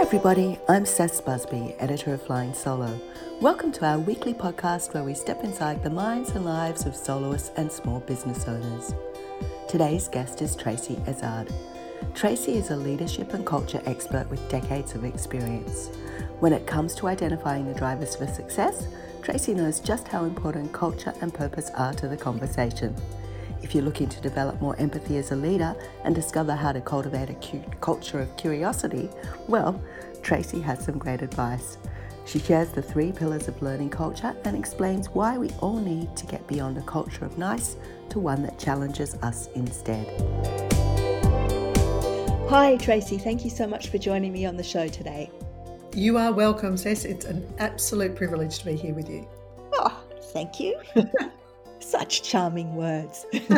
Hi, everybody. I'm Cec Busby, editor of Flying Solo. Welcome to our weekly podcast where we step inside the minds and lives of soloists and small business owners. Today's guest is Tracey Ezard. Tracey is a leadership and culture expert with decades of experience. When it comes to identifying the drivers for success, Tracey knows just how important culture and purpose are to the conversation. If you're looking to develop more empathy as a leader and discover how to cultivate a cute culture of curiosity, well, Tracey has some great advice. She shares the three pillars of learning culture and explains why we all need to get beyond a culture of nice to one that challenges us instead. Hi, Tracey. Thank you so much for joining me on the show today. You are welcome, Cec. It's an absolute privilege to be here with you. Oh, thank you. Such charming words.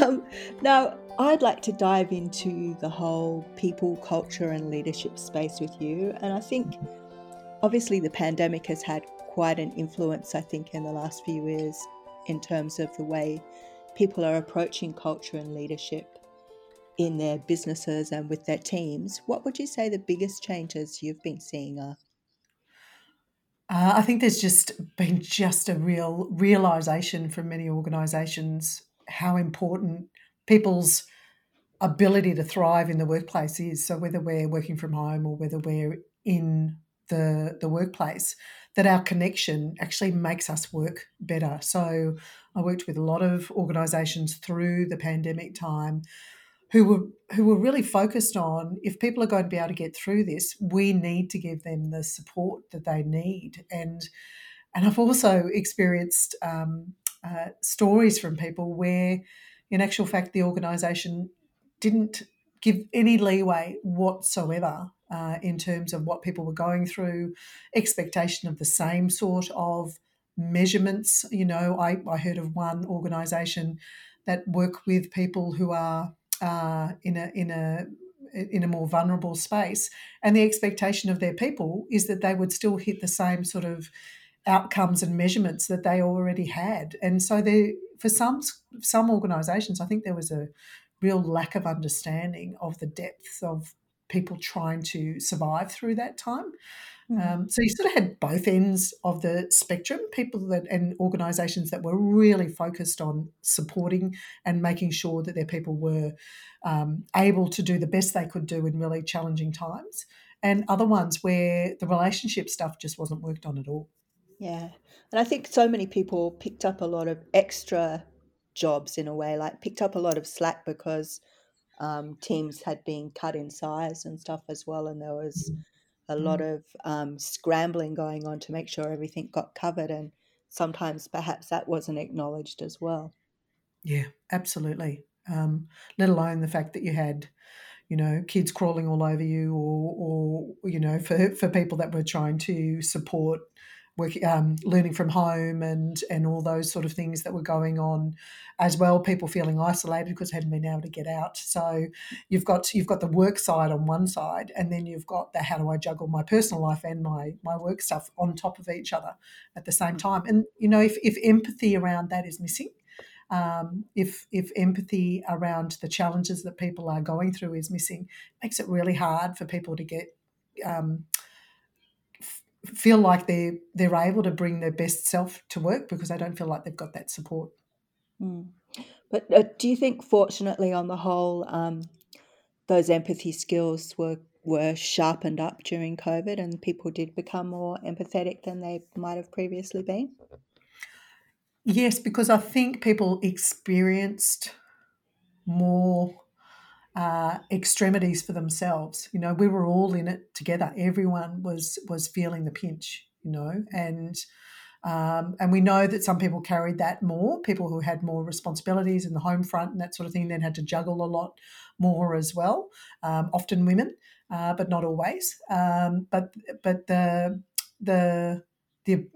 um, now, I'd like to dive into the whole people, culture, and leadership space with you. And I think obviously the pandemic has had quite an influence, I think, in the last few years in terms of the way people are approaching culture and leadership in their businesses and with their teams. What would you say the biggest changes you've been seeing are? Uh, I think there's just been just a real realization from many organisations how important people's ability to thrive in the workplace is. So whether we're working from home or whether we're in the the workplace, that our connection actually makes us work better. So I worked with a lot of organisations through the pandemic time who were who were really focused on if people are going to be able to get through this, we need to give them the support that they need. And and I've also experienced um, uh, stories from people where, in actual fact, the organisation didn't give any leeway whatsoever uh, in terms of what people were going through, expectation of the same sort of measurements. You know, I, I heard of one organisation that work with people who are uh, in a in a in a more vulnerable space, and the expectation of their people is that they would still hit the same sort of outcomes and measurements that they already had. And so, there for some some organisations, I think there was a real lack of understanding of the depths of people trying to survive through that time. Mm. Um, so you sort of had both ends of the spectrum, people that and organisations that were really focused on supporting and making sure that their people were um, able to do the best they could do in really challenging times, and other ones where the relationship stuff just wasn't worked on at all. Yeah, and I think so many people picked up a lot of extra jobs in a way, like picked up a lot of slack because um, teams had been cut in size and stuff as well, and there was. Mm a mm. lot of um, scrambling going on to make sure everything got covered, and sometimes perhaps that wasn't acknowledged as well. Yeah, absolutely. Um, let alone the fact that you had, you know, kids crawling all over you, or, or you know, for for people that were trying to support working, um, learning from home and and all those sort of things that were going on as well people feeling isolated because they hadn't been able to get out. So you've got you've got the work side on one side and then you've got the how do I juggle my personal life and my my work stuff on top of each other at the same time. And you know if, if empathy around that is missing um, if if empathy around the challenges that people are going through is missing, makes it really hard for people to get um, feel like they're they're able to bring their best self to work because they don't feel like they've got that support. Mm. But uh, do you think, fortunately, on the whole, um, those empathy skills were were sharpened up during COVID, and people did become more empathetic than they might have previously been? Yes, because I think people experienced more uh, extremities for themselves. You know, we were all in it together. Everyone was was feeling the pinch. You know, and Um, and we know that some people carried that more, people who had more responsibilities in the home front and that sort of thing, then had to juggle a lot more as well, um, often women, uh, but not always. Um, but but the the the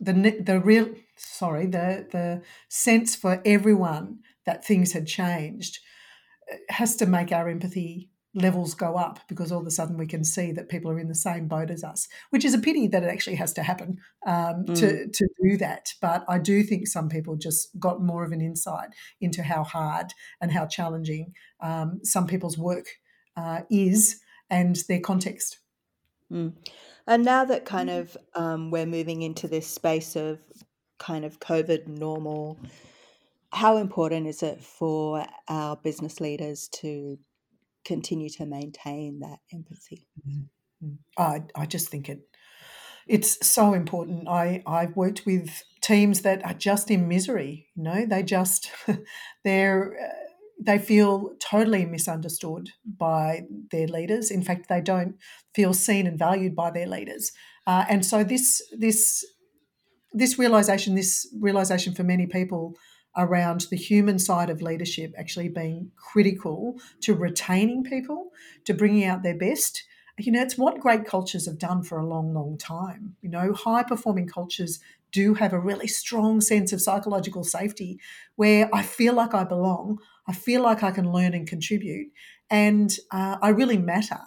the the real sorry the the sense for everyone that things had changed has to make our empathy levels go up because all of a sudden we can see that people are in the same boat as us, which is a pity that it actually has to happen um, mm. to, to do that. But I do think some people just got more of an insight into how hard and how challenging um, some people's work uh, is and their context. Mm. And now that kind mm. of um, we're moving into this space of kind of COVID normal, how important is it for our business leaders to continue to maintain that empathy? Mm-hmm. I, I just think it it's so important. I, I've worked with teams that are just in misery. You know, they just they're uh, they feel totally misunderstood by their leaders. In fact, they don't feel seen and valued by their leaders. Uh, and so this this this realization, this realization for many people around the human side of leadership actually being critical to retaining people, to bringing out their best. You know, it's what great cultures have done for a long, long time. You know, high performing cultures do have a really strong sense of psychological safety where I feel like I belong, I feel like I can learn and contribute, and uh, I really matter.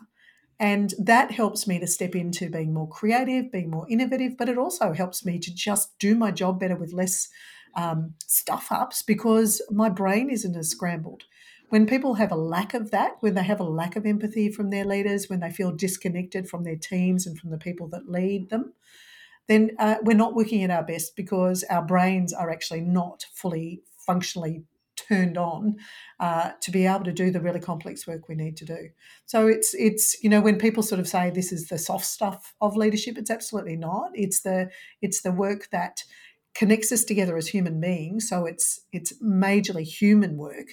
And that helps me to step into being more creative, being more innovative, but it also helps me to just do my job better with less um, stuff ups because my brain isn't as scrambled. When people have a lack of that, when they have a lack of empathy from their leaders, when they feel disconnected from their teams and from the people that lead them, then uh, we're not working at our best because our brains are actually not fully functionally turned on uh, to be able to do the really complex work we need to do. So it's it's you know when people sort of say this is the soft stuff of leadership, it's absolutely not. It's the it's the work that connects us together as human beings. So it's it's majorly human work,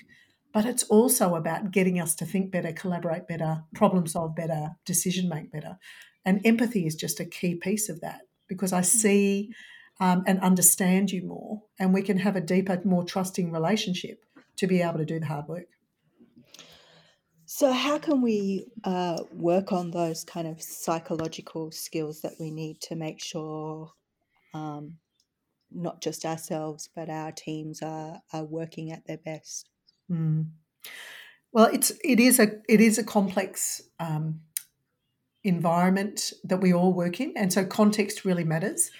but it's also about getting us to think better, collaborate better, problem solve better, decision make better. And empathy is just a key piece of that because I see um, and understand you more, and we can have a deeper, more trusting relationship to be able to do the hard work. So, how can we uh, work on those kind of psychological skills that we need to make sure um, not just ourselves, but our teams are, are working at their best. Mm. Well, it's it is a it is a complex um, environment that we all work in, and so context really matters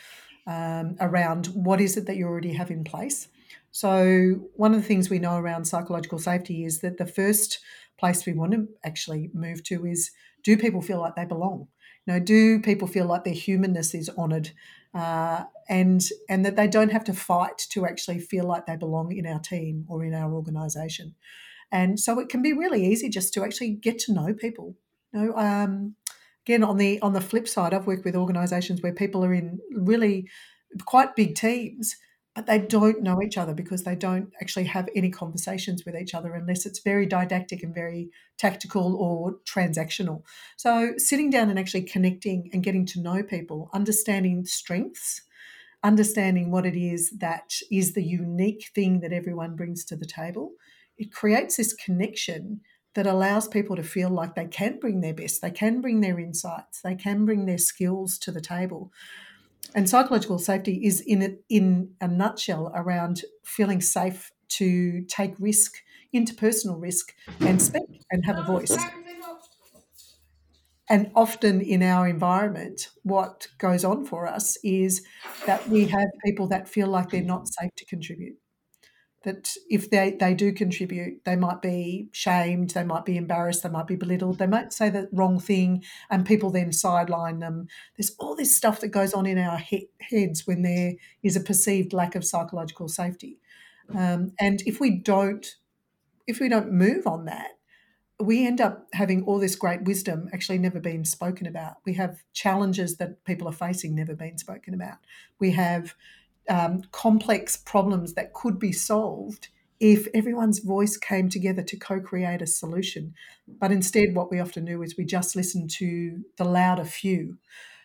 um, around what is it that you already have in place. So one of the things we know around psychological safety is that the first place we want to actually move to is do people feel like they belong? You know, do people feel like their humanness is honoured uh, and and that they don't have to fight to actually feel like they belong in our team or in our organisation. And so it can be really easy just to actually get to know people. You know, um, again on the on the flip side, I've worked with organisations where people are in really quite big teams but they don't know each other because they don't actually have any conversations with each other unless it's very didactic and very tactical or transactional. So, sitting down and actually connecting and getting to know people, understanding strengths, understanding what it is that is the unique thing that everyone brings to the table, it creates this connection that allows people to feel like they can bring their best, they can bring their insights, they can bring their skills to the table and psychological safety is in in a nutshell around feeling safe to take risk, interpersonal risk, and speak and have a voice. And often in our environment, what goes on for us is that we have people that feel like they're not safe to contribute that if they, they do contribute, they might be shamed, they might be embarrassed, they might be belittled, they might say the wrong thing, and people then sideline them. There's all this stuff that goes on in our he- heads when there is a perceived lack of psychological safety. Um, and if we don't, if we don't move on that, we end up having all this great wisdom actually never been spoken about. We have challenges that people are facing never been spoken about. We have um, complex problems that could be solved if everyone's voice came together to co create a solution. But instead, what we often do is we just listen to the louder few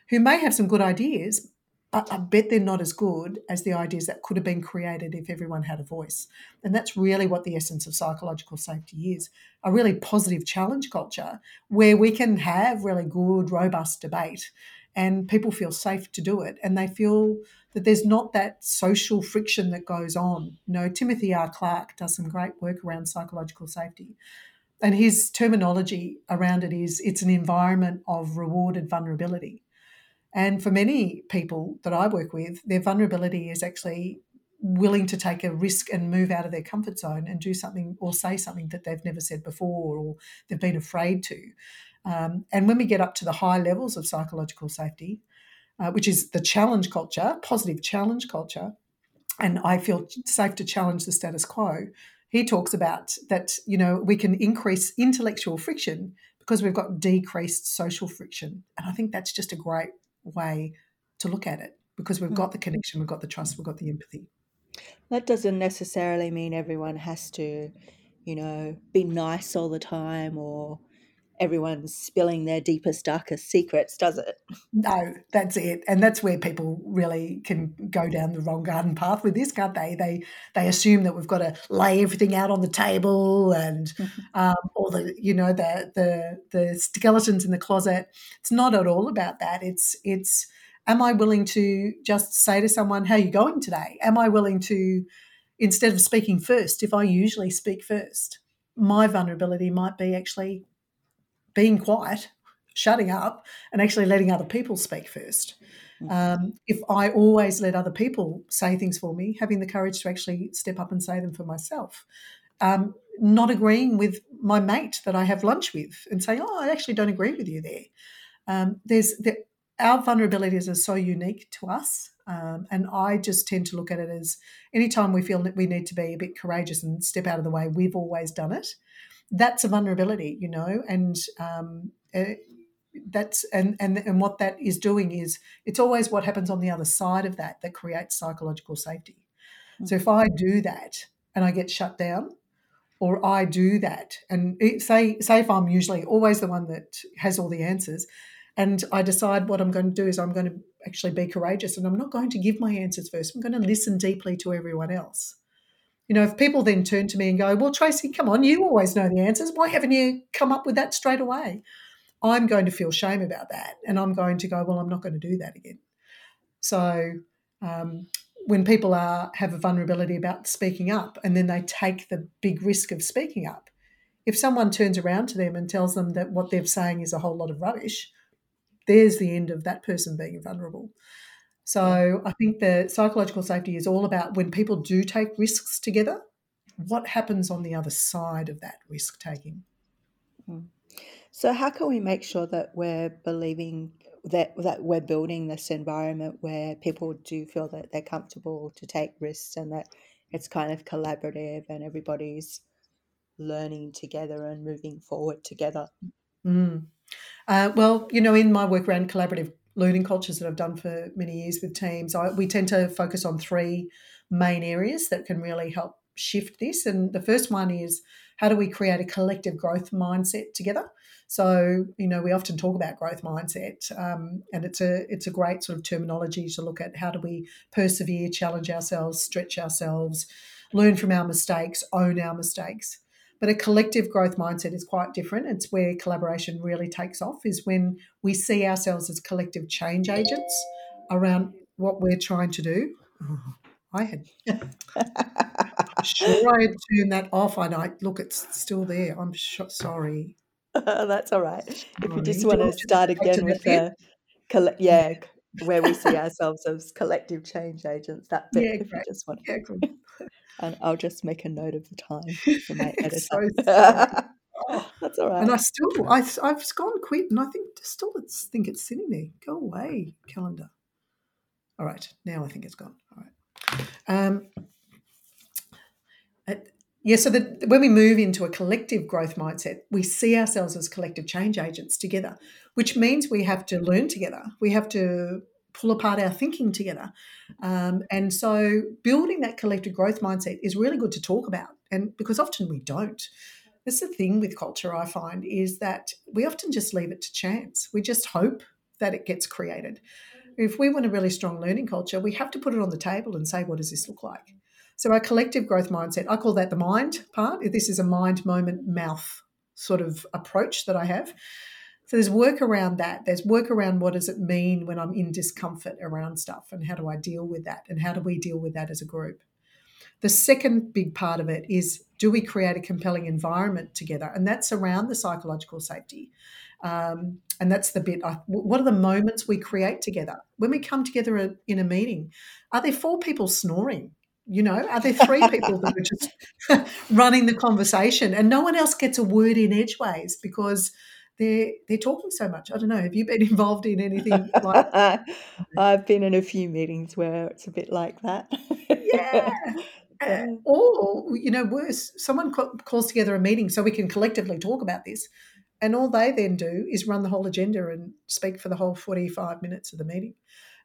who may have some good ideas, but I, bet they're not as good as the ideas that could have been created if everyone had a voice. And that's really what the essence of psychological safety is a really positive challenge culture where we can have really good, robust debate and people feel safe to do it and they feel that there's not that social friction that goes on. You know, Timothy R. Clark does some great work around psychological safety. And his terminology around it is it's an environment of rewarded vulnerability. And for many people that I work with, their vulnerability is actually willing to take a risk and move out of their comfort zone and do something or say something that they've never said before or they've been afraid to. Um, and when we get up to the high levels of psychological safety, uh, which is the challenge culture, positive challenge culture, and I feel safe to challenge the status quo. He talks about that, you know, we can increase intellectual friction because we've got decreased social friction. And I think that's just a great way to look at it because we've got the connection, we've got the trust, we've got the empathy. That doesn't necessarily mean everyone has to, you know, be nice all the time or everyone's spilling their deepest, darkest secrets, does it? No, that's it, and that's where people really can go down the wrong garden path with this, can't they? They they assume that we've got to lay everything out on the table and um, all the you know the the the skeletons in the closet. It's not at all about that. It's it's am I willing to just say to someone, "How are you going today?" Am I willing to instead of speaking first, if I usually speak first, my vulnerability might be actually being quiet, shutting up, and actually letting other people speak first. Mm. Um, if I always let other people say things for me, having the courage to actually step up and say them for myself. Um, not agreeing with my mate that I have lunch with and saying, "Oh, I actually don't agree with you there." Um, there's the, our vulnerabilities are so unique to us, um, and I just tend to look at it as anytime we feel that we need to be a bit courageous and step out of the way, we've always done it that's a vulnerability, you know, and um, eh, that's and and and what that is doing is it's always what happens on the other side of that that creates psychological safety. Mm-hmm. So if I do that and I get shut down, or I do that, and it, say say if I'm usually always the one that has all the answers, and I decide what I'm going to do is I'm going to actually be courageous, and I'm not going to give my answers first. I'm going to listen deeply to everyone else. You know, if people then turn to me and go, Well, Tracey, come on, you always know the answers. Why haven't you come up with that straight away? I'm going to feel shame about that. And I'm going to go, Well, I'm not going to do that again. So, um, when people are have a vulnerability about speaking up and then they take the big risk of speaking up, if someone turns around to them and tells them that what they're saying is a whole lot of rubbish, there's the end of that person being vulnerable. So I think the psychological safety is all about when people do take risks together, what happens on the other side of that risk taking. Hmm. So how can we make sure that we're believing that that we're building this environment where people do feel that they're comfortable to take risks and that it's kind of collaborative and everybody's learning together and moving forward together? Mm. Uh, well, you know, in my work around collaborative learning cultures that I've done for many years with teams, I, we tend to focus on three main areas that can really help shift this. And the first one is how do we create a collective growth mindset together? So you know we often talk about growth mindset, um, and it's a it's a great sort of terminology to look at how do we persevere, challenge ourselves, stretch ourselves, learn from our mistakes, own our mistakes. But a collective growth mindset is quite different. It's where collaboration really takes off, is when we see ourselves as collective change agents around what we're trying to do. Oh, I had sure I had turned that off. And I look, it's still there. I'm sh- sorry. That's all right. Sorry. If you just want to start again with the, coll- yeah, where we see ourselves as collective change agents, that bit. Yeah, if you just want. Yeah, and I'll just make a note of the time for my editor. so That's all right. And I still, I, I've gone quit, and I think still, it's, think it's sitting there. Go away, calendar. All right, now I think it's gone. All right. Um, yeah, so that when we move into a collective growth mindset, we see ourselves as collective change agents together, which means we have to learn together. We have to pull apart our thinking together. Um, and so building that collective growth mindset is really good to talk about. And because often we don't. That's the thing with culture, I find, is that we often just leave it to chance. We just hope that it gets created. if we want a really strong learning culture, we have to put it on the table and say, what does this look like? So our collective growth mindset, I call that the mind part. This is a mind, moment, mouth sort of approach that I have. So there's work around that. There's work around what does it mean when I'm in discomfort around stuff and how do I deal with that and how do we deal with that as a group. The second big part of it is do we create a compelling environment together? And that's around the psychological safety. Um, and that's the bit. I, what are the moments we create together when we come together in a meeting? Are there four people snoring? You know, are there three people that are just running the conversation and no one else gets a word in edgeways because they're they're talking so much. I don't know. Have you been involved in anything like? I've been in a few meetings where it's a bit like that. yeah. Uh, or you know, worse, someone calls together a meeting so we can collectively talk about this, and all they then do is run the whole agenda and speak for the whole forty-five minutes of the meeting.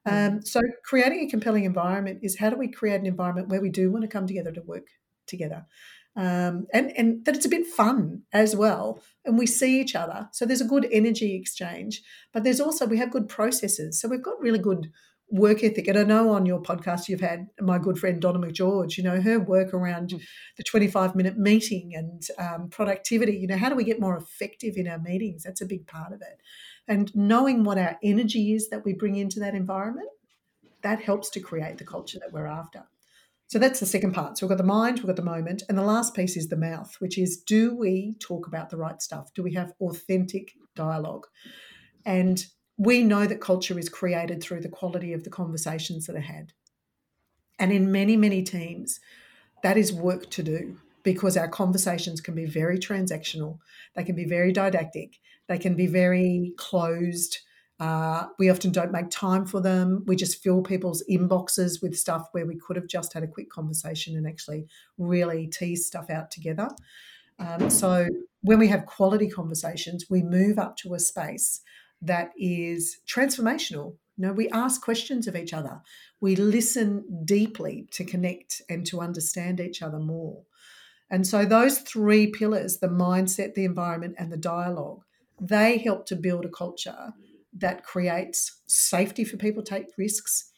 Mm. Um, so, creating a compelling environment is how do we create an environment where we do want to come together to work together, um, and and that it's a bit fun as well, and we see each other. So there's a good energy exchange, but there's also we have good processes. So we've got really good work ethic. And I know on your podcast you've had my good friend Donna McGeorge, you know, her work around mm. the 25 minute meeting and um, productivity. You know, how do we get more effective in our meetings? That's a big part of it. And knowing what our energy is that we bring into that environment, that helps to create the culture that we're after. So that's the second part. So we've got the mind, we've got the moment, and the last piece is the mouth, which is do we talk about the right stuff? Do we have authentic dialogue? And we know that culture is created through the quality of the conversations that are had. And in many, many teams, that is work to do because our conversations can be very transactional, they can be very didactic, they can be very closed. Uh, we often don't make time for them. We just fill people's inboxes with stuff where we could have just had a quick conversation and actually really tease stuff out together. Um, so when we have quality conversations, we move up to a space that is transformational. You know, we ask questions of each other. We listen deeply to connect and to understand each other more. And so those three pillars, the mindset, the environment, and the dialogue, they help to build a culture that creates safety for people to take risks,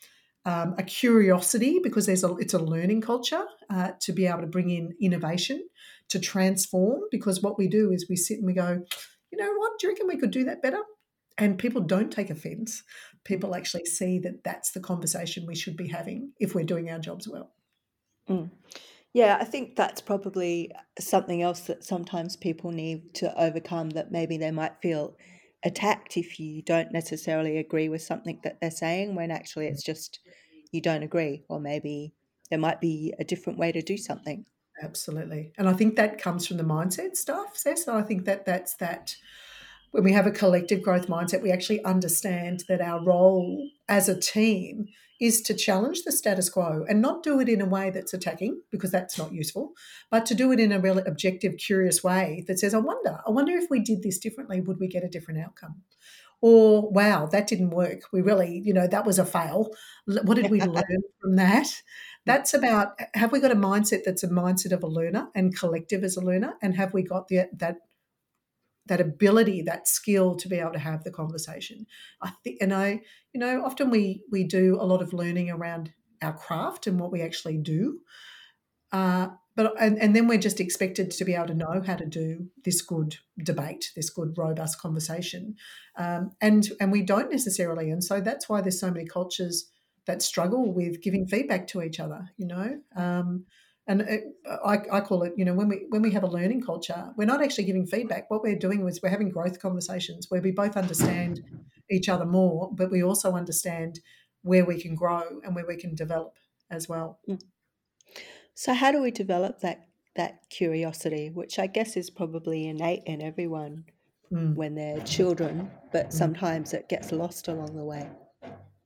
um, a curiosity because there's a it's a learning culture uh, to be able to bring in innovation, to transform. Because what we do is we sit and we go, you know what? Do you reckon we could do that better? and people don't take offense. People actually see that that's the conversation we should be having if we're doing our jobs well. Mm. Yeah, I think that's probably something else that sometimes people need to overcome that maybe they might feel attacked if you don't necessarily agree with something that they're saying when actually it's just you don't agree or maybe there might be a different way to do something. Absolutely. And I think that comes from the mindset stuff. So I think that that's that when we have a collective growth mindset, we actually understand that our role as a team is to challenge the status quo and not do it in a way that's attacking because that's not useful, but to do it in a really objective, curious way that says, I wonder, I wonder if we did this differently, would we get a different outcome? Or, wow, that didn't work. We really, you know, that was a fail. What did we learn from that? That's about have we got a mindset that's a mindset of a learner and collective as a learner? And have we got the, that that ability, that skill to be able to have the conversation. I think, and I, you know, often we we do a lot of learning around our craft and what we actually do. Uh, but and, and then we're just expected to be able to know how to do this good debate, this good robust conversation, um, and and we don't necessarily, and so that's why there's so many cultures that struggle with giving feedback to each other. You know, um, and it, I, I, call it you know when we when we have a learning culture we're not actually giving feedback what we're doing is we're having growth conversations where we both understand each other more but we also understand where we can grow and where we can develop as well mm. so how do we develop that that curiosity which i guess is probably innate in everyone mm. when they're children but mm. sometimes it gets lost along the way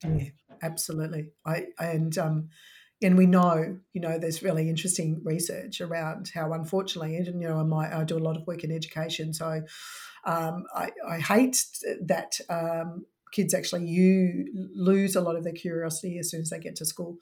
yeah absolutely i and um and we know, you know, there's really interesting research around how, unfortunately, and you know, I do a lot of work in education, so um, I, I, hate that um, kids actually you lose a lot of their curiosity as soon as they get to school,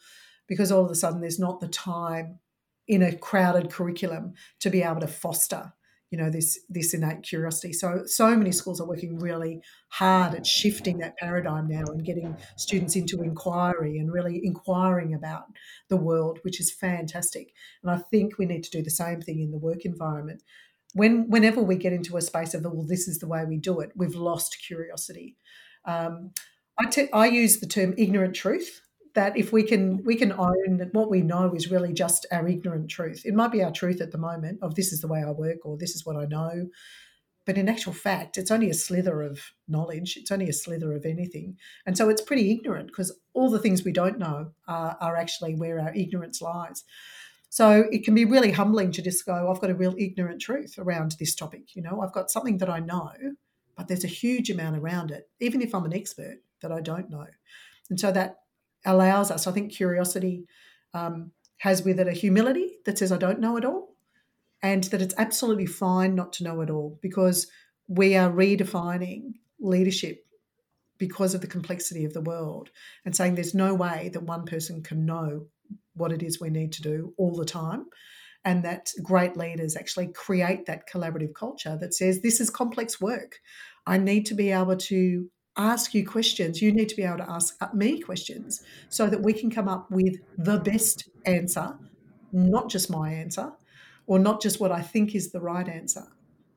because all of a sudden there's not the time in a crowded curriculum to be able to foster you know this this innate curiosity. So so many schools are working really hard at shifting that paradigm now and getting students into inquiry and really inquiring about the world which is fantastic. And i think we need to do the same thing in the work environment. When whenever we get into a space of well this is the way we do it we've lost curiosity. Um, I, I use the term ignorant truth that if we can mm. we can own that what we know is really just our ignorant truth. It might be our truth at the moment of this is the way i work or this is what i know. But in actual fact it's only a slither of knowledge. It's only a slither of anything. And so it's pretty ignorant because all the things we don't know are, are actually where our ignorance lies. So it can be really humbling to just go i've got a real ignorant truth around this topic you know? I've got something that i know but there's a huge amount around it even if i'm an expert that i don't know. And so that allows us. I think curiosity um, has with it a humility that says, I don't know it all, and that it's absolutely fine not to know it all because we are redefining leadership because of the complexity of the world and saying there's no way that one person can know what it is we need to do all the time. And that great leaders actually create that collaborative culture that says, This is complex work. I need to be able to ask you questions. You need to be able to ask me questions so that we can come up with the best answer, not just my answer or not just what I think is the right answer.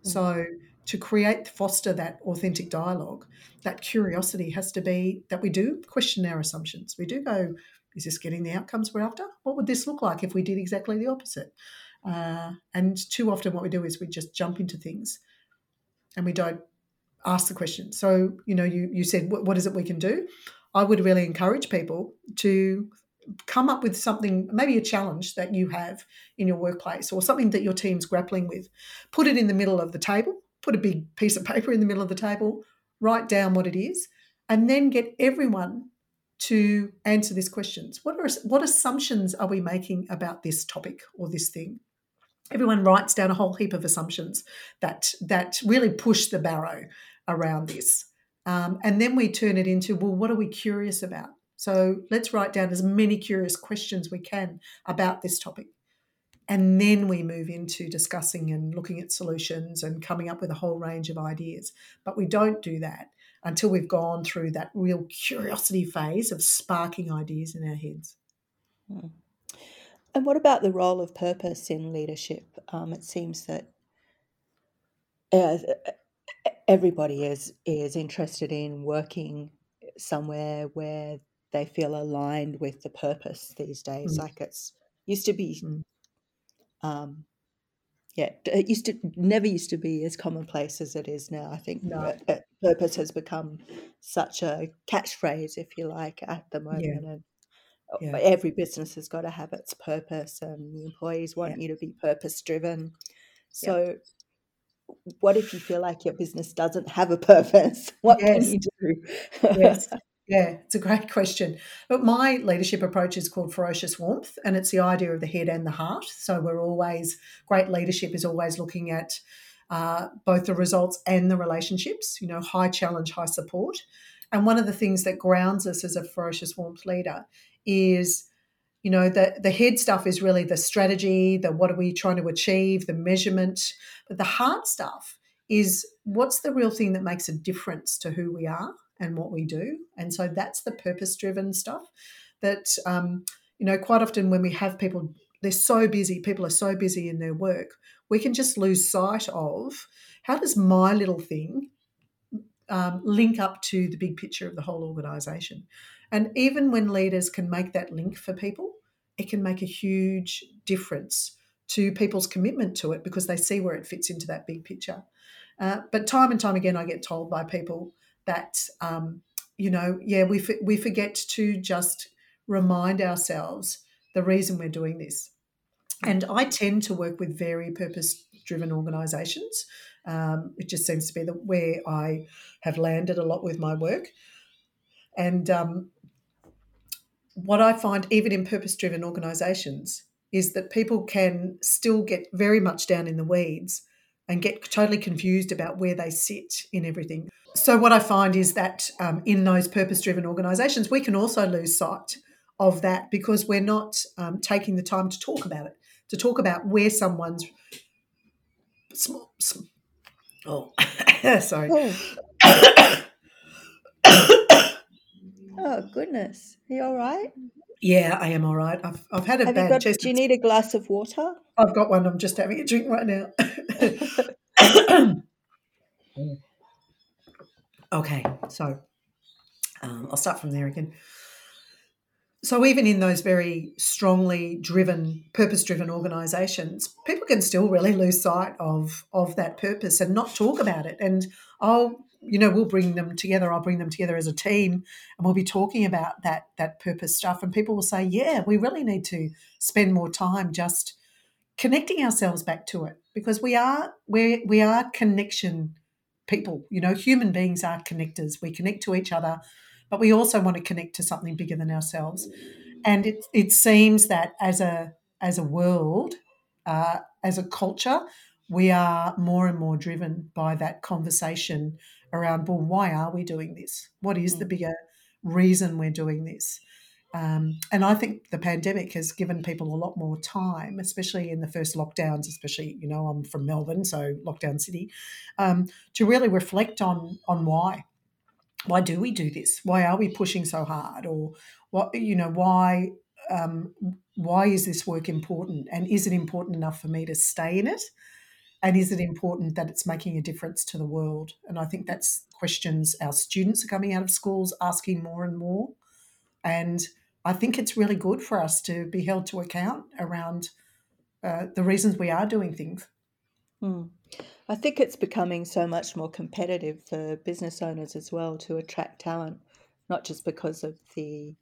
Mm. So, to create, foster that authentic dialogue, that curiosity has to be that we do question our assumptions. We do go, is this getting the outcomes we're after? What would this look like if we did exactly the opposite? Uh, and too often, what we do is we just jump into things and we don't ask the question. So, you know, you, you said, what, what is it we can do? I would really encourage people to come up with something, maybe a challenge that you have in your workplace or something that your team's grappling with. Put it in the middle of the table, put a big piece of paper in the middle of the table, write down what it is, and then get everyone to answer these questions. What are what assumptions are we making about this topic or this thing? Everyone writes down a whole heap of assumptions that that really push the barrow around this. Um, and then we turn it into, well, what are we curious about? So let's write down as many curious questions we can about this topic. And then we move into discussing and looking at solutions and coming up with a whole range of ideas. But we don't do that until we've gone through that real curiosity phase of sparking ideas in our heads. Hmm. And what about the role of purpose in leadership? Um, it seems that uh, everybody is is interested in working somewhere where they feel aligned with the purpose these days. Mm. Like it's used to be, mm. um, yeah, it used to never used to be as commonplace as it is now. I think no. purpose has become such a catchphrase, if you like, at the moment, yeah. and uh, yeah. every business has got to have its purpose, and the employees want yeah. you to be purpose driven. So what if you feel like your business doesn't have a purpose? What yes. can you do? yes. Yeah, it's a great question. But my leadership approach is called ferocious warmth, and it's the idea of the head and the heart. So we're always, great leadership is always looking at uh, both the results and the relationships, you know, high challenge, high support. And one of the things that grounds us as a ferocious warmth leader is you know the the head stuff is really the strategy the what are we trying to achieve the measurement but the hard stuff is what's the real thing that makes a difference to who we are and what we do? And so that's the purpose driven stuff that um, you know quite often when we have people they're so busy people are so busy in their work we can just lose sight of how does my little thing um, link up to the big picture of the whole organization and even when leaders can make that link for people, it can make a huge difference to people's commitment to it because they see where it fits into that big picture. Uh, but time and time again, I get told by people that, um, you know, yeah, we, f- we forget to just remind ourselves the reason we're doing this. And I tend to work with very purpose driven organizations. Um, it just seems to be the, where I have landed a lot with my work. And um, what I find, even in purpose driven organizations, is that people can still get very much down in the weeds and get totally confused about where they sit in everything. So, what I find is that um, in those purpose driven organizations, we can also lose sight of that because we're not um, taking the time to talk about it, to talk about where someone's small, small oh. Sorry. Oh, oh goodness. Are you all right? yeah i am all right. I've, I've had a Have bad got, chest do you need a glass of water? i've got one. I'm just having a drink right now. Okay so um, i'll start from there again so even in those very strongly driven purpose driven organizations people can still really lose sight of of that purpose and not talk about it. And i'll you know we'll bring them together i'll bring them together as a team and we'll be talking about that that purpose stuff. And people will say yeah we really need to spend more time just connecting ourselves back to it. Because we are we we are connection people you know human beings are connectors. We connect to each other but we also want to connect to something bigger than ourselves and it it seems that as a as a world uh, as a culture we are more and more driven by that conversation around well why are we doing this what is the Mm. bigger reason we're doing this um, and I think the pandemic has given people a lot more time, especially in the first lockdowns. Especially, you know, I'm from Melbourne, so lockdown city, um, to really reflect on on why. Why do we do this? Why are we pushing so hard? Or what? You know, why? Um, why is this work important? And is it important enough for me to stay in it? And is it important that it's making a difference to the world? And I think that's questions our students are coming out of schools asking more and more. And I think it's really good for us to be held to account around uh, the reasons we are doing things. Mm. I think it's becoming so much more competitive for business owners as well to attract talent, not just because of the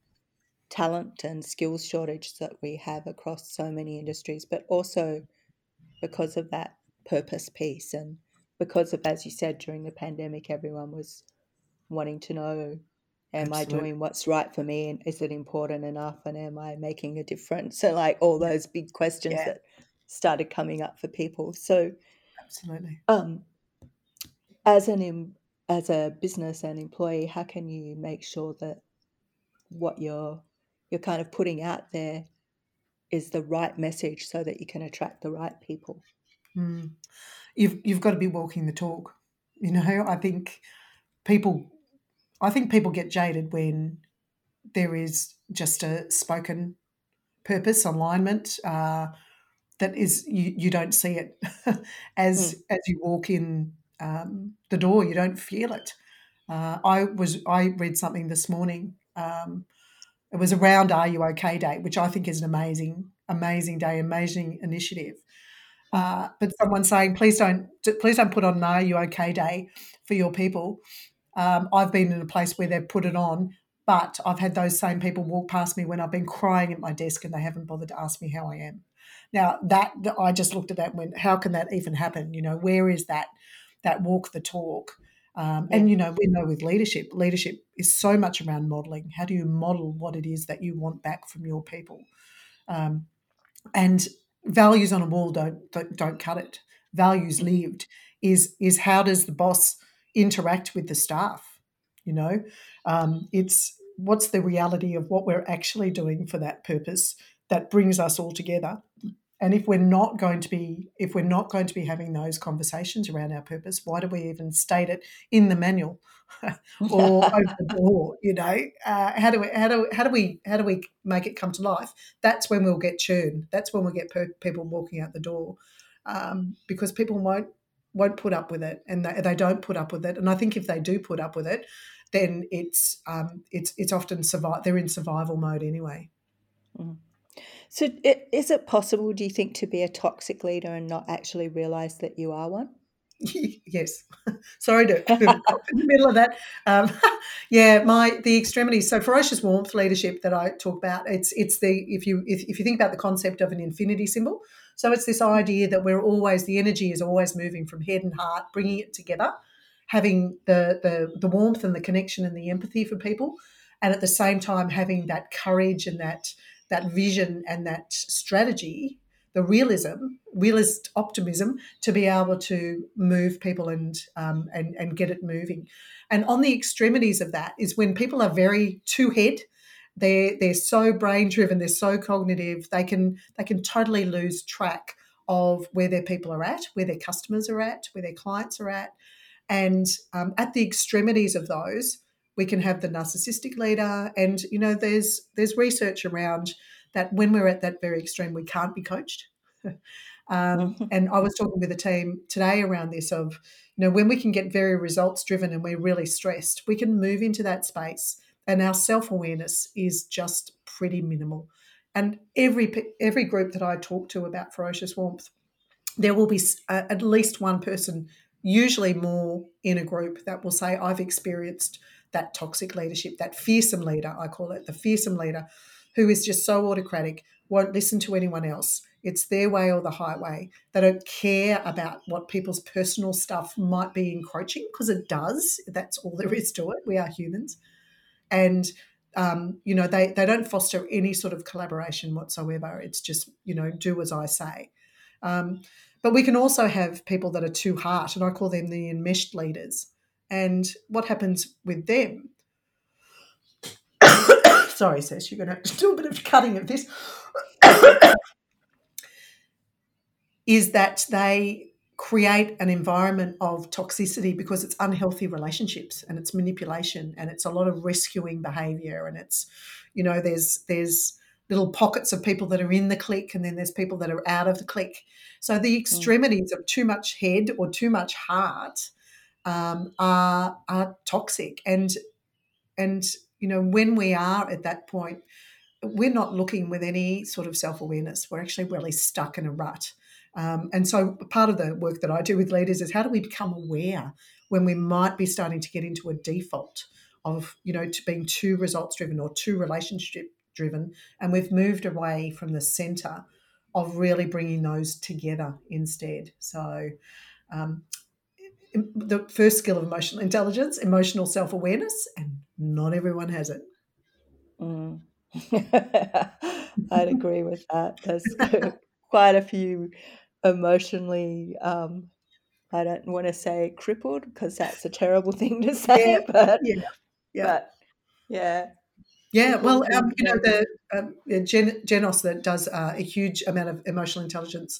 talent and skills shortage that we have across so many industries, but also because of that purpose piece and because of, as you said, during the pandemic, everyone was wanting to know am I doing what's right for me and is it important enough and am I making a difference? So, like all those big questions Yeah. that started coming up for people. So, Absolutely. um, as an as a business and employee, how can you make sure that what you're you're kind of putting out there is the right message so that you can attract the right people? Mm. You've you've got to be walking the talk. You know, I think people, I think people get jaded when there is just a spoken purpose alignment uh, that is you you don't see it as as you walk in um, the door. You don't feel it. Uh, I was I read something this morning. Um, it was around Are You OK Day, which I think is an amazing amazing day, amazing initiative. Uh, but someone saying, please don't, please don't put on an Are You OK Day for your people. Um, I've been in a place where they've put it on, but I've had those same people walk past me when I've been crying at my desk and they haven't bothered to ask me how I am. Now that I just looked at that and went, how can that even happen? You know, where is that that walk the talk? Um, and you know, we know with leadership, leadership is so much around modeling. How do you model what it is that you want back from your people? Um, and values on a wall don't, don't don't cut it. Values lived is is how does the boss interact with the staff? You know, um, it's what's the reality of what we're actually doing for that purpose that brings us all together. And if we're not going to be if we're not going to be having those conversations around our purpose, why do we even state it in the manual or over the door? You know, uh, how do we how do how do we how do we make it come to life? That's when we'll get churn. That's when we get per- people walking out the door um, because people won't won't put up with it, and they, they don't put up with it. And I think if they do put up with it, then it's um, it's it's often survive. They're in survival mode anyway. Mm. So, i- is it possible, do you think, to be a toxic leader and not actually realize that you are one? yes. Sorry to in the middle of that. Um, yeah, my the extremities. So ferocious warmth leadership that I talk about. It's it's the if you if, if you think about the concept of an infinity symbol. So it's this idea that we're always the energy is always moving from head and heart, bringing it together, having the the the warmth and the connection and the empathy for people, and at the same time having that courage and that that vision and that strategy the realism, realist optimism, to be able to move people and um, and and get it moving. And on the extremities of that is when people are very two head. They're they're so brain driven. They're so cognitive. They can they can totally lose track of where their people are at, where their customers are at, where their clients are at. And um, at the extremities of those, we can have the narcissistic leader. And, you know, there's there's research around that when we're at that very extreme, we can't be coached. um, mm-hmm. and I was talking with a team today around this of, you know, when we can get very results driven and we're really stressed, we can move into that space and our self awareness is just pretty minimal. And every every group that I talk to about ferocious warmth, there will be at least one person, usually more in a group, that will say, "I've experienced that toxic leadership, that fearsome leader, I call it the fearsome leader, who is just so autocratic, won't listen to anyone else. It's their way or the highway. They don't care about what people's personal stuff might be encroaching because it does. That's all there is to it. We are humans, and um, you know, they, they don't foster any sort of collaboration whatsoever. It's just, you know, do as I say. Um, but we can also have people that are too hard, and I call them the enmeshed leaders. And what happens with them? Sorry, Cec, you're going to have to do a bit of cutting of this. is that they create an environment of toxicity because it's unhealthy relationships and it's manipulation and it's a lot of rescuing behavior and it's you know there's there's little pockets of people that are in the clique and then there's people that are out of the clique so the mm. extremities mm. of too much head or too much heart um, are are toxic and and you know when we are at that point we're not looking with any sort of self-awareness we're actually really stuck in a rut um, and so part of the work that I do with leaders is how do we become aware when we might be starting to get into a default of, you know, to being too results driven or too relationship driven. And we've moved away from the center of really bringing those together instead. So, um, the first skill of emotional intelligence, emotional self awareness, and not everyone has it. Mm. I'd agree with that. There's quite a few emotionally um, I don't want to say crippled because that's a terrible thing to say, yeah, but yeah, yeah, but, yeah. Yeah, well, um, you know, the um, Gen- Genos that does uh, a huge amount of emotional intelligence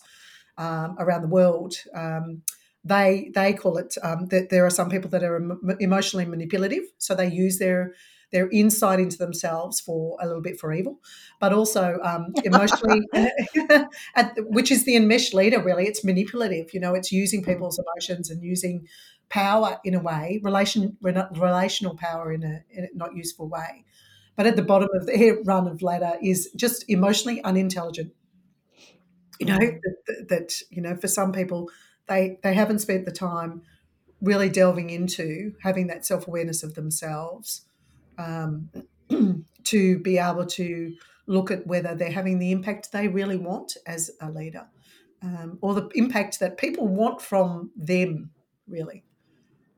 um, around the world. Um, they they call it um, that there are some people that are emotionally manipulative, so they use their their insight into themselves for a little bit for evil, but also um, emotionally, which is the enmeshed leader. Really, it's manipulative. You know, it's using mm. people's emotions and using power in a way, relation relational power in a, in a not useful way. But at the bottom of the run of ladder is just emotionally unintelligent. You know mm. that, that you know for some people they they haven't spent the time really delving into having that self awareness of themselves um, to be able to look at whether they're having the impact they really want as a leader um, or the impact that people want from them, really.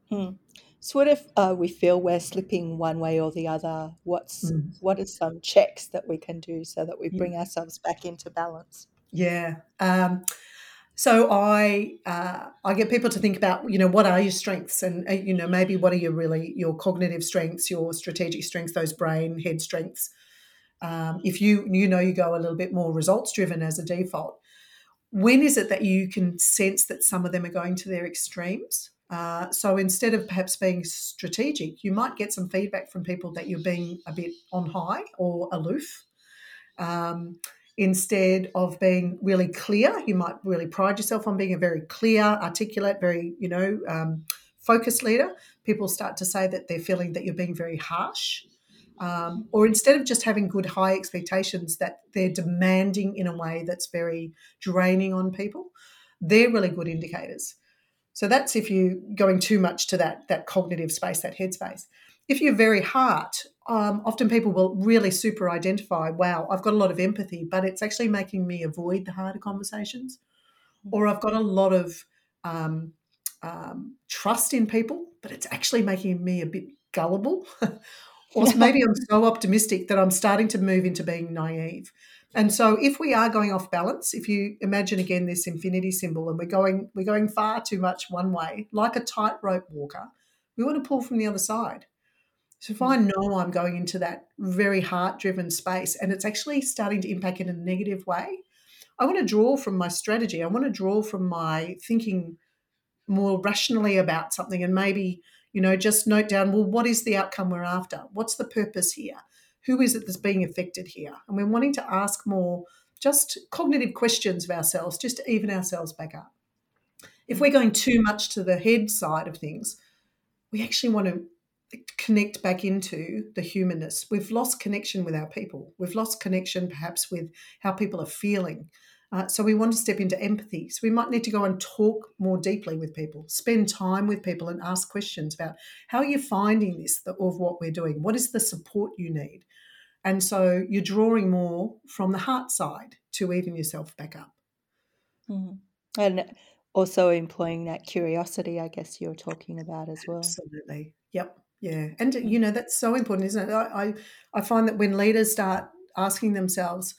Hmm. So, what if uh, we feel we're slipping one way or the other? What's mm. what are some checks that we can do so that we bring yeah. ourselves back into balance? Yeah. Um, so I uh, I get people to think about you know what are your strengths and uh, you know maybe what are your really your cognitive strengths, your strategic strengths, those brain head strengths. Um, if you you know you go a little bit more results driven as a default, when is it that you can sense that some of them are going to their extremes? Uh, so instead of perhaps being strategic, you might get some feedback from people that you're being a bit on high or aloof. Um, instead of being really clear. You might really pride yourself on being a very clear, articulate, very, you know, um, focused leader. People start to say that they're feeling that you're being very harsh. Um, or instead of just having good high expectations, that they're demanding in a way that's very draining on people. They're really good indicators. So that's if you're going too much to that that cognitive space, that headspace. If you're very heart, um, often people will really super identify, wow, I've got a lot of empathy, but it's actually making me avoid the harder conversations. Or I've got a lot of um, um, trust in people, but it's actually making me a bit gullible. or maybe I'm so optimistic that I'm starting to move into being naive. And so if we are going off balance, if you imagine again this infinity symbol and we're going we're going far too much one way, like a tightrope walker, we want to pull from the other side. So if I mm. know I'm going into that very heart driven space and it's actually starting to impact in a negative way, I want to draw from my strategy. I want to draw from my thinking more rationally about something and maybe, you know, just note down, well, what is the outcome we're after? What's the purpose here? Who is it that's being affected here? And we're wanting to ask more just cognitive questions of ourselves, just to even ourselves back up. If we're going too much to the head side of things, we actually want to connect back into the humanness. We've lost connection with our people. We've lost connection perhaps with how people are feeling. Uh, so we want to step into empathy. So we might need to go and talk more deeply with people, spend time with people, and ask questions about how are you finding this of what we're doing. What is the support you need? And so you're drawing more from the heart side to even yourself back up. Mm. And also employing that curiosity, I guess you're talking about as well. Absolutely. Yep. Yeah. And, you know, that's so important, isn't it? I, I, I find that when leaders start asking themselves,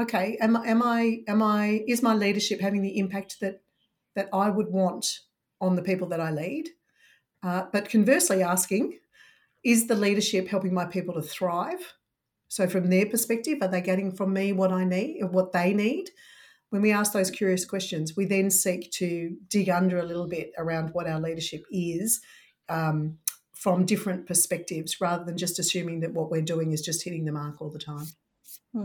okay, am, am I, am I, is my leadership having the impact that, that I would want on the people that I lead? Uh, but conversely, asking, is the leadership helping my people to thrive? So, from their perspective, are they getting from me what I need, what they need? When we ask those curious questions, we then seek to dig under a little bit around what our leadership is um, from different perspectives, rather than just assuming that what we're doing is just hitting the mark all the time. Hmm.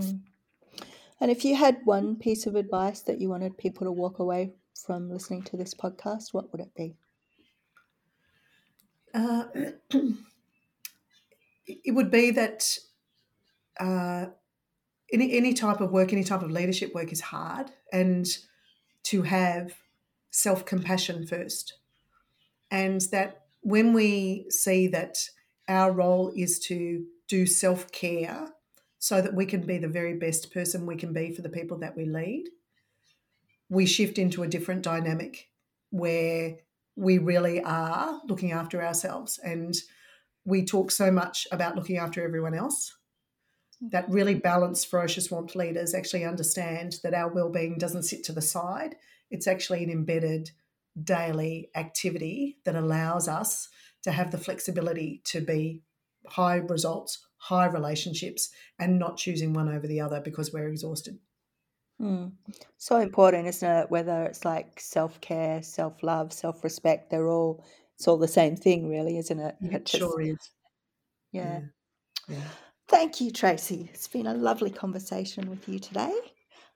And if you had one piece of advice that you wanted people to walk away from listening to this podcast, what would it be? Uh, it would be that uh, any any type of work, any type of leadership work is hard, and to have self compassion first, and that when we see that our role is to do self care so that we can be the very best person we can be for the people that we lead, we shift into a different dynamic where we really are looking after ourselves. And we talk so much about looking after everyone else that really balanced, ferocious warmth leaders actually understand that our well-being doesn't sit to the side. It's actually an embedded daily activity that allows us to have the flexibility to be high results, high relationships, and not choosing one over the other because we're exhausted. Mm. So important, isn't it? Whether it's like self care, self love, self respect, they're all, it's all the same thing, really, isn't it? It just, sure is. Yeah. yeah. yeah. Thank you, Tracey. It's been a lovely conversation with you today.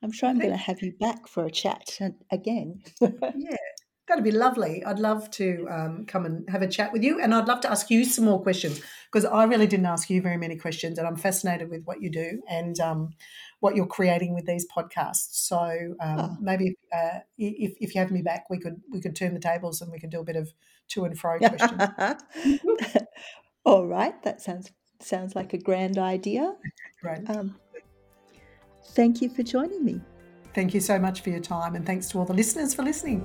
I'm sure I'm going to have you back for a chat again. yeah, that'd be lovely. I'd love to um, come and have a chat with you, and I'd love to ask you some more questions because I really didn't ask you very many questions, and I'm fascinated with what you do and um, what you're creating with these podcasts. So um, oh. maybe uh, if, if you have me back, we could we could turn the tables and we could do a bit of to and fro questions. All right, that sounds Sounds like a grand idea. Right. Um, thank you for joining me. Thank you so much for your time, and thanks to all the listeners for listening.